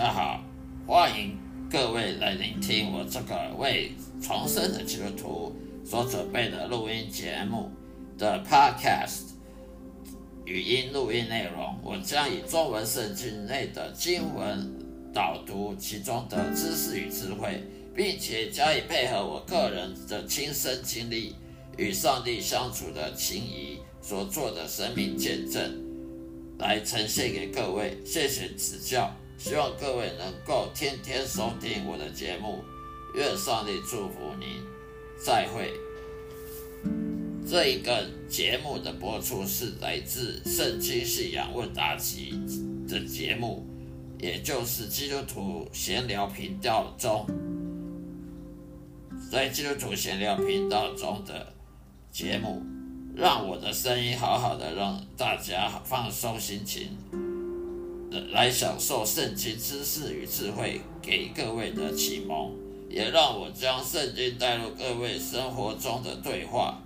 大家好，欢迎各位来聆听我这个为重生的基督徒所准备的录音节目的 Podcast 语音录音内容。我将以中文圣经内的经文导读其中的知识与智慧，并且加以配合我个人的亲身经历与上帝相处的情谊所做的生命见证。来呈现给各位，谢谢指教，希望各位能够天天收听我的节目，愿上帝祝福您，再会。这一个节目的播出是来自《圣经信仰问答集》的节目，也就是基督徒闲聊频道中，在基督徒闲聊频道中的节目。让我的声音好好的，让大家放松心情，来享受圣经知识与智慧给各位的启蒙，也让我将圣经带入各位生活中的对话。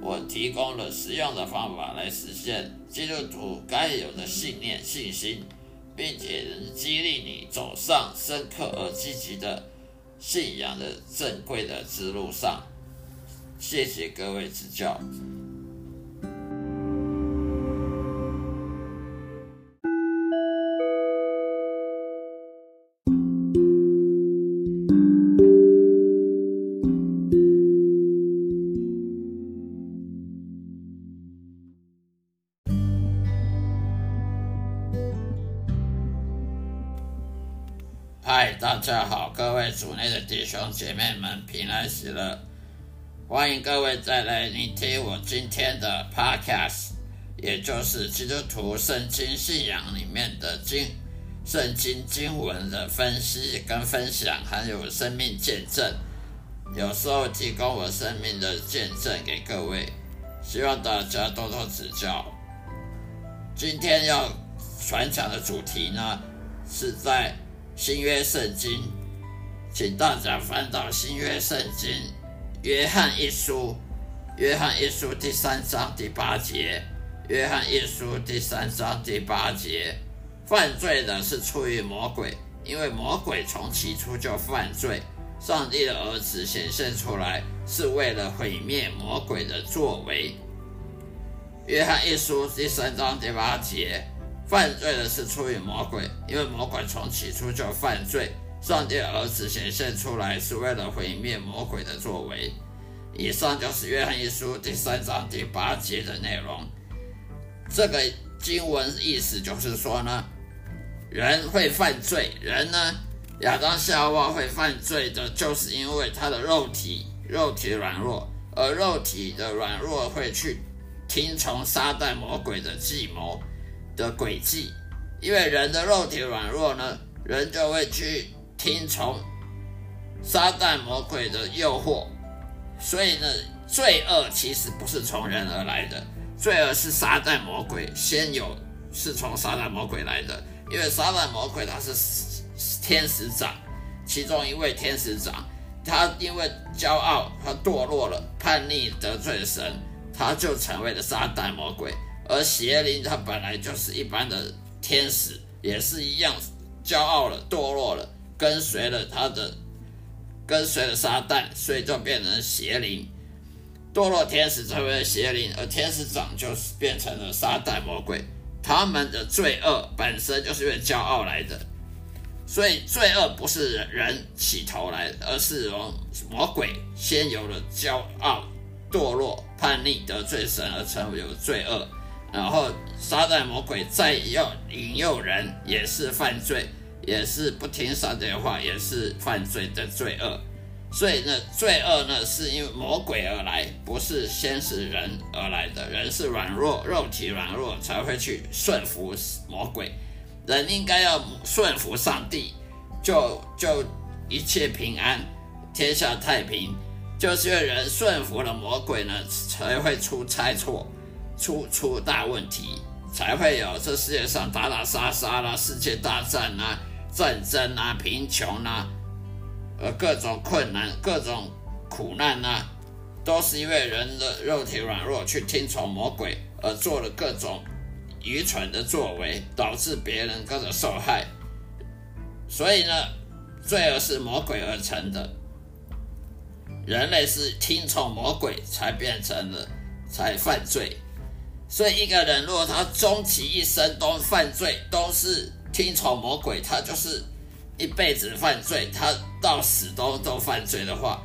我提供了实用的方法来实现基督徒该有的信念、信心，并且能激励你走上深刻而积极的信仰的正规的之路上。谢谢各位指教。大家好，各位主内的弟兄姐妹们，平安喜乐！欢迎各位再来聆听我今天的 Podcast，也就是基督徒圣经信仰里面的经圣经经文的分析跟分享，还有生命见证，有时候提供我生命的见证给各位，希望大家多多指教。今天要传讲的主题呢，是在。新约圣经，请大家翻到新约圣经，约翰一书，约翰一书第三章第八节，约翰一书第三章第八节，犯罪的是出于魔鬼，因为魔鬼从起初就犯罪。上帝的儿子显现出来，是为了毁灭魔鬼的作为。约翰一书第三章第八节。犯罪的是出于魔鬼，因为魔鬼从起初就犯罪。上帝儿子显现出来是为了毁灭魔鬼的作为。以上就是约翰一书第三章第八节的内容。这个经文意思就是说呢，人会犯罪，人呢，亚当夏娃会犯罪的，就是因为他的肉体肉体软弱，而肉体的软弱会去听从撒旦魔鬼的计谋。的轨迹，因为人的肉体软弱呢，人就会去听从撒旦魔鬼的诱惑，所以呢，罪恶其实不是从人而来的，罪恶是撒旦魔鬼先有，是从撒旦魔鬼来的，因为撒旦魔鬼他是天使长，其中一位天使长，他因为骄傲，他堕落了，叛逆得罪神，他就成为了撒旦魔鬼。而邪灵他本来就是一般的天使，也是一样骄傲了、堕落了，跟随了他的，跟随了撒旦，所以就变成邪灵。堕落天使成为了邪灵，而天使长就是变成了撒旦魔鬼。他们的罪恶本身就是因为骄傲来的，所以罪恶不是人起头来，而是由魔鬼先有了骄傲、堕落、叛逆、得罪神而成为有罪恶。然后，撒旦魔鬼再要引诱人，也是犯罪，也是不听上帝的话，也是犯罪的罪恶。所以呢，罪恶呢是因为魔鬼而来，不是先是人而来的。人是软弱，肉体软弱才会去顺服魔鬼。人应该要顺服上帝，就就一切平安，天下太平。就是因为人顺服了魔鬼呢，才会出差错。出出大问题，才会有这世界上打打杀杀啦、世界大战啊、战争啊、贫穷啊，呃，各种困难、各种苦难啊，都是因为人的肉体软弱，去听从魔鬼而做了各种愚蠢的作为，导致别人跟着受害。所以呢，罪恶是魔鬼而成的，人类是听从魔鬼才变成了才犯罪。所以一个人如果他终其一生都犯罪，都是听从魔鬼，他就是一辈子犯罪，他到死都都犯罪的话。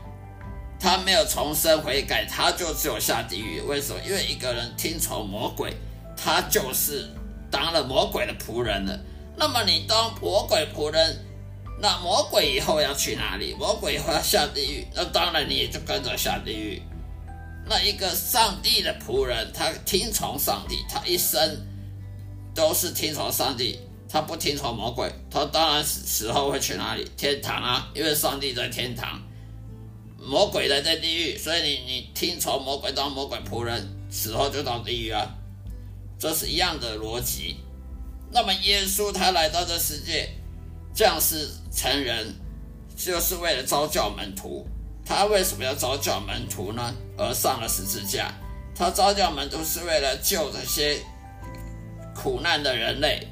他没有重生悔改，他就只有下地狱。为什么？因为一个人听从魔鬼，他就是当了魔鬼的仆人了。那么你当魔鬼仆人，那魔鬼以后要去哪里？魔鬼以后要下地狱，那当然你也就跟着下地狱。那一个上帝的仆人，他听从上帝，他一生都是听从上帝，他不听从魔鬼，他当然死死后会去哪里？天堂啊，因为上帝在天堂。魔鬼的在地狱，所以你你听从魔鬼当魔鬼仆人，死后就到地狱啊，这是一样的逻辑。那么耶稣他来到这世界，降世成人，就是为了招教门徒。他为什么要招教门徒呢？而上了十字架，他招教门徒是为了救这些苦难的人类。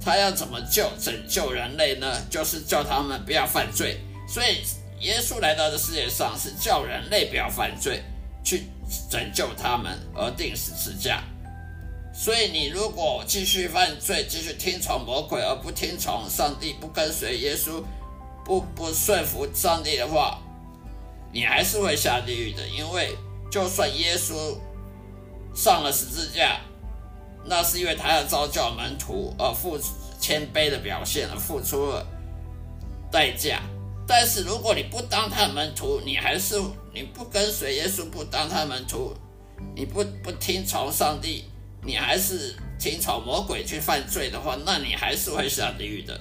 他要怎么救拯救人类呢？就是叫他们不要犯罪。所以。耶稣来到这世界上是叫人类不要犯罪，去拯救他们而定十字架。所以你如果继续犯罪，继续听从魔鬼而不听从上帝，不跟随耶稣，不不顺服上帝的话，你还是会下地狱的。因为就算耶稣上了十字架，那是因为他要招教门徒而付谦卑的表现而付出了代价。但是如果你不当他的门徒，你还是你不跟随耶稣，不当他的门徒，你不不听从上帝，你还是听从魔鬼去犯罪的话，那你还是会下地狱的。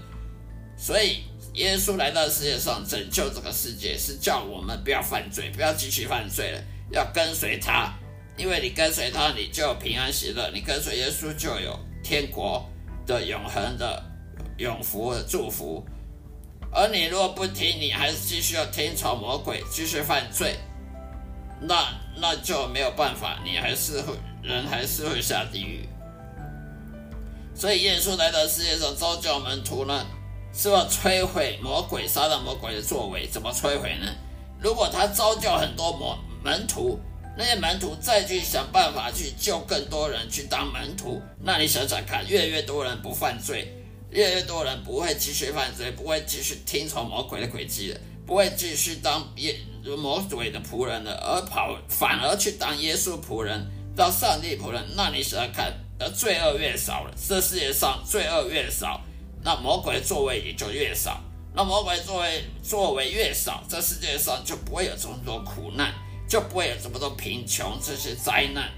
所以耶稣来到世界上拯救这个世界，是叫我们不要犯罪，不要继续犯罪了，要跟随他。因为你跟随他，你就有平安喜乐；你跟随耶稣，就有天国的永恒的永福的祝福。而你若不听，你还是继续要听从魔鬼，继续犯罪，那那就没有办法，你还是会人还是会下地狱。所以耶稣来到世界上招教门徒呢，是要摧毁魔鬼、撒旦魔鬼的作为。怎么摧毁呢？如果他招教很多魔门徒，那些门徒再去想办法去救更多人去当门徒，那你想想看，越来越多人不犯罪。越来越多人不会继续犯罪，不会继续听从魔鬼的诡计了，不会继续当耶魔鬼的仆人了，而跑反而去当耶稣仆人，当上帝仆人。那你想想看，而，罪恶越少了，这世界上罪恶越少，那魔鬼的座位也就越少。那魔鬼座位座位越少，这世界上就不会有这么多苦难，就不会有这么多贫穷这些灾难。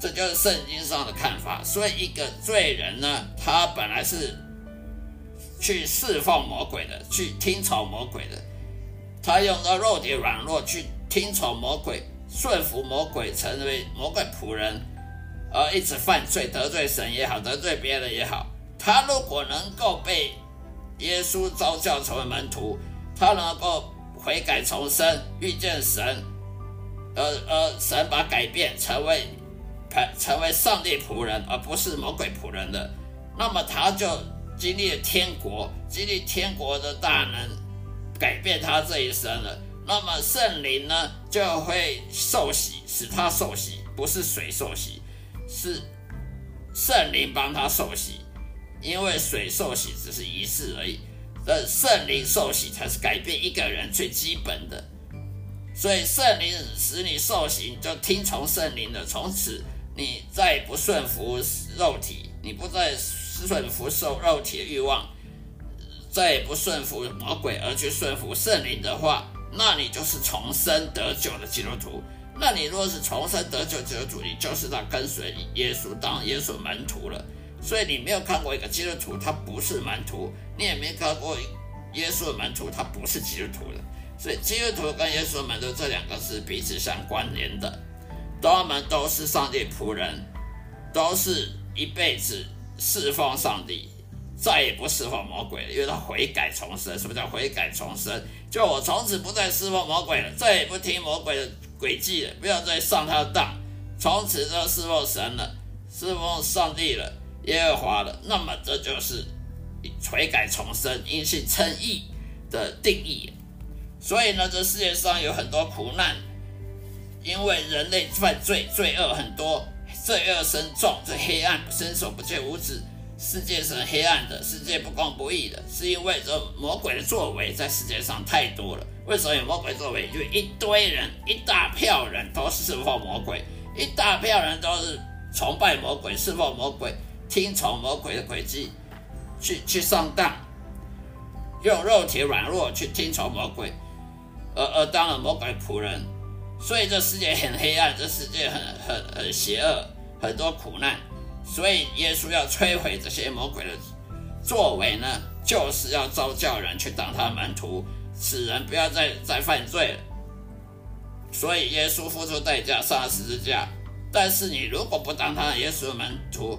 这就是圣经上的看法，所以一个罪人呢，他本来是去侍奉魔鬼的，去听从魔鬼的，他用到肉体软弱去听从魔鬼，顺服魔鬼，成为魔鬼仆人，而一直犯罪，得罪神也好，得罪别人也好，他如果能够被耶稣召教成为门徒，他能够悔改重生，遇见神，而而神把改变成为。成为上帝仆人，而不是魔鬼仆人的，那么他就经历了天国，经历天国的大能，改变他这一生了。那么圣灵呢，就会受洗，使他受洗，不是水受洗，是圣灵帮他受洗，因为水受洗只是仪式而已，但圣灵受洗才是改变一个人最基本的。所以圣灵使你受洗，就听从圣灵的，从此。你再不顺服肉体，你不再顺服受肉体的欲望，再也不顺服魔鬼而去顺服圣灵的话，那你就是重生得救的基督徒。那你若是重生得救基督徒，你就是在跟随耶稣当耶稣门徒了。所以你没有看过一个基督徒，他不是门徒；你也没看过耶稣的门徒，他不是基督徒的。所以基督徒跟耶稣门徒这两个是彼此相关联的。他们都是上帝仆人，都是一辈子侍奉上帝，再也不侍奉魔鬼了，因为他悔改重生。什么叫悔改重生？就我从此不再侍奉魔鬼了，再也不听魔鬼的诡计了，不要再上他的当，从此就侍奉神了，侍奉上帝了，耶和华了。那么这就是悔改重生、因信称义的定义。所以呢，这世界上有很多苦难，因为人类犯罪、罪恶很多，罪恶深重，这黑暗伸手不见五指，世界是黑暗的，世界不公不义的，是因为这魔鬼的作为在世界上太多了。为什么有魔鬼作为？因为一堆人，一大票人都是侍奉魔鬼，一大票人都是崇拜魔鬼、侍奉魔鬼、听从魔鬼的轨迹，去去上当，用肉体软弱去听从魔鬼。而而当了魔鬼仆人，所以这世界很黑暗，这世界很很很邪恶，很多苦难。所以耶稣要摧毁这些魔鬼的作为呢，就是要招教人去当他门徒，使人不要再再犯罪了。所以耶稣付出代价上了十字架。但是你如果不当他耶稣门徒，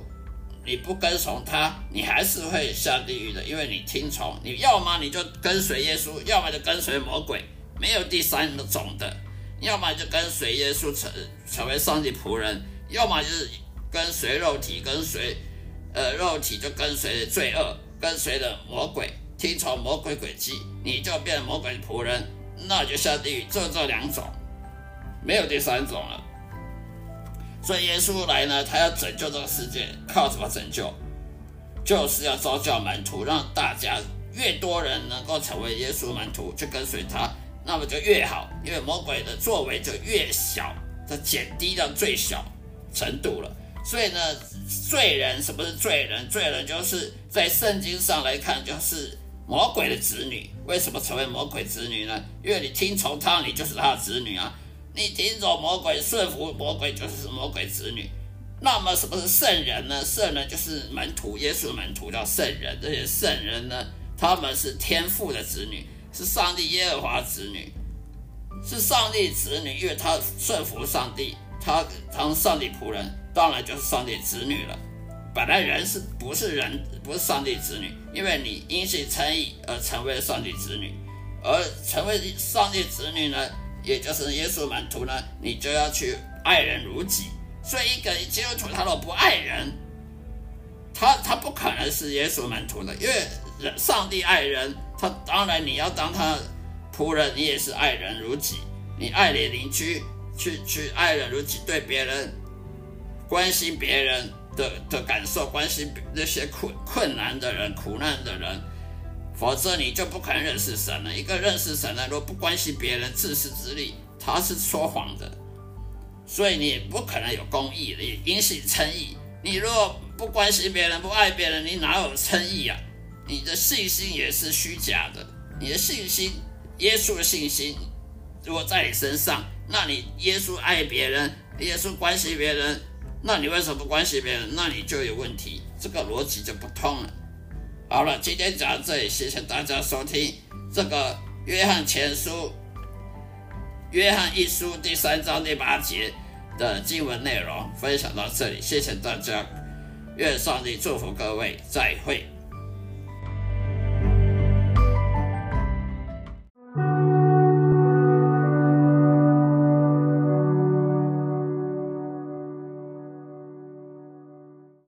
你不跟从他，你还是会下地狱的，因为你听从，你要么你就跟随耶稣，要么就跟随魔鬼。没有第三种的，要么就跟随耶稣成成为上帝仆人，要么就是跟随肉体，跟随呃肉体就跟随罪恶，跟随着魔鬼，听从魔鬼轨迹，你就变魔鬼仆人，那就下地狱。就这两种，没有第三种了。所以耶稣来呢，他要拯救这个世界，靠什么拯救？就是要招教门徒，让大家越多人能够成为耶稣门徒，去跟随他。那么就越好，因为魔鬼的作为就越小，它减低到最小程度了。所以呢，罪人什么是罪人？罪人就是在圣经上来看，就是魔鬼的子女。为什么成为魔鬼子女呢？因为你听从他，你就是他的子女啊。你听从魔鬼，顺服魔鬼，就是魔鬼子女。那么什么是圣人呢？圣人就是门徒，耶稣门徒叫圣人。这些圣人呢，他们是天父的子女。是上帝耶和华子女，是上帝子女，因为他顺服上帝，他当上帝仆人，当然就是上帝子女了。本来人是不是人，不是上帝子女，因为你因信称义而成为上帝子女，而成为上帝子女呢，也就是耶稣门徒呢，你就要去爱人如己。所以一个基督徒他若不爱人，他他不可能是耶稣门徒的，因为人上帝爱人。他当然，你要当他仆人，你也是爱人如己。你爱你邻居，去去爱人如己，对别人关心别人的的感受，关心那些困困难的人、苦难的人，否则你就不可能认识神了。一个认识神的，如果不关心别人、自私自利，他是说谎的。所以你也不可能有公义，你因信称义。你如果不关心别人、不爱别人，你哪有称义啊？你的信心也是虚假的。你的信心，耶稣的信心，如果在你身上，那你耶稣爱别人，耶稣关心别人，那你为什么不关心别人？那你就有问题，这个逻辑就不通了。好了，今天讲到这里，谢谢大家收听这个约翰前书、约翰一书第三章第八节的经文内容，分享到这里，谢谢大家，愿上帝祝福各位，再会。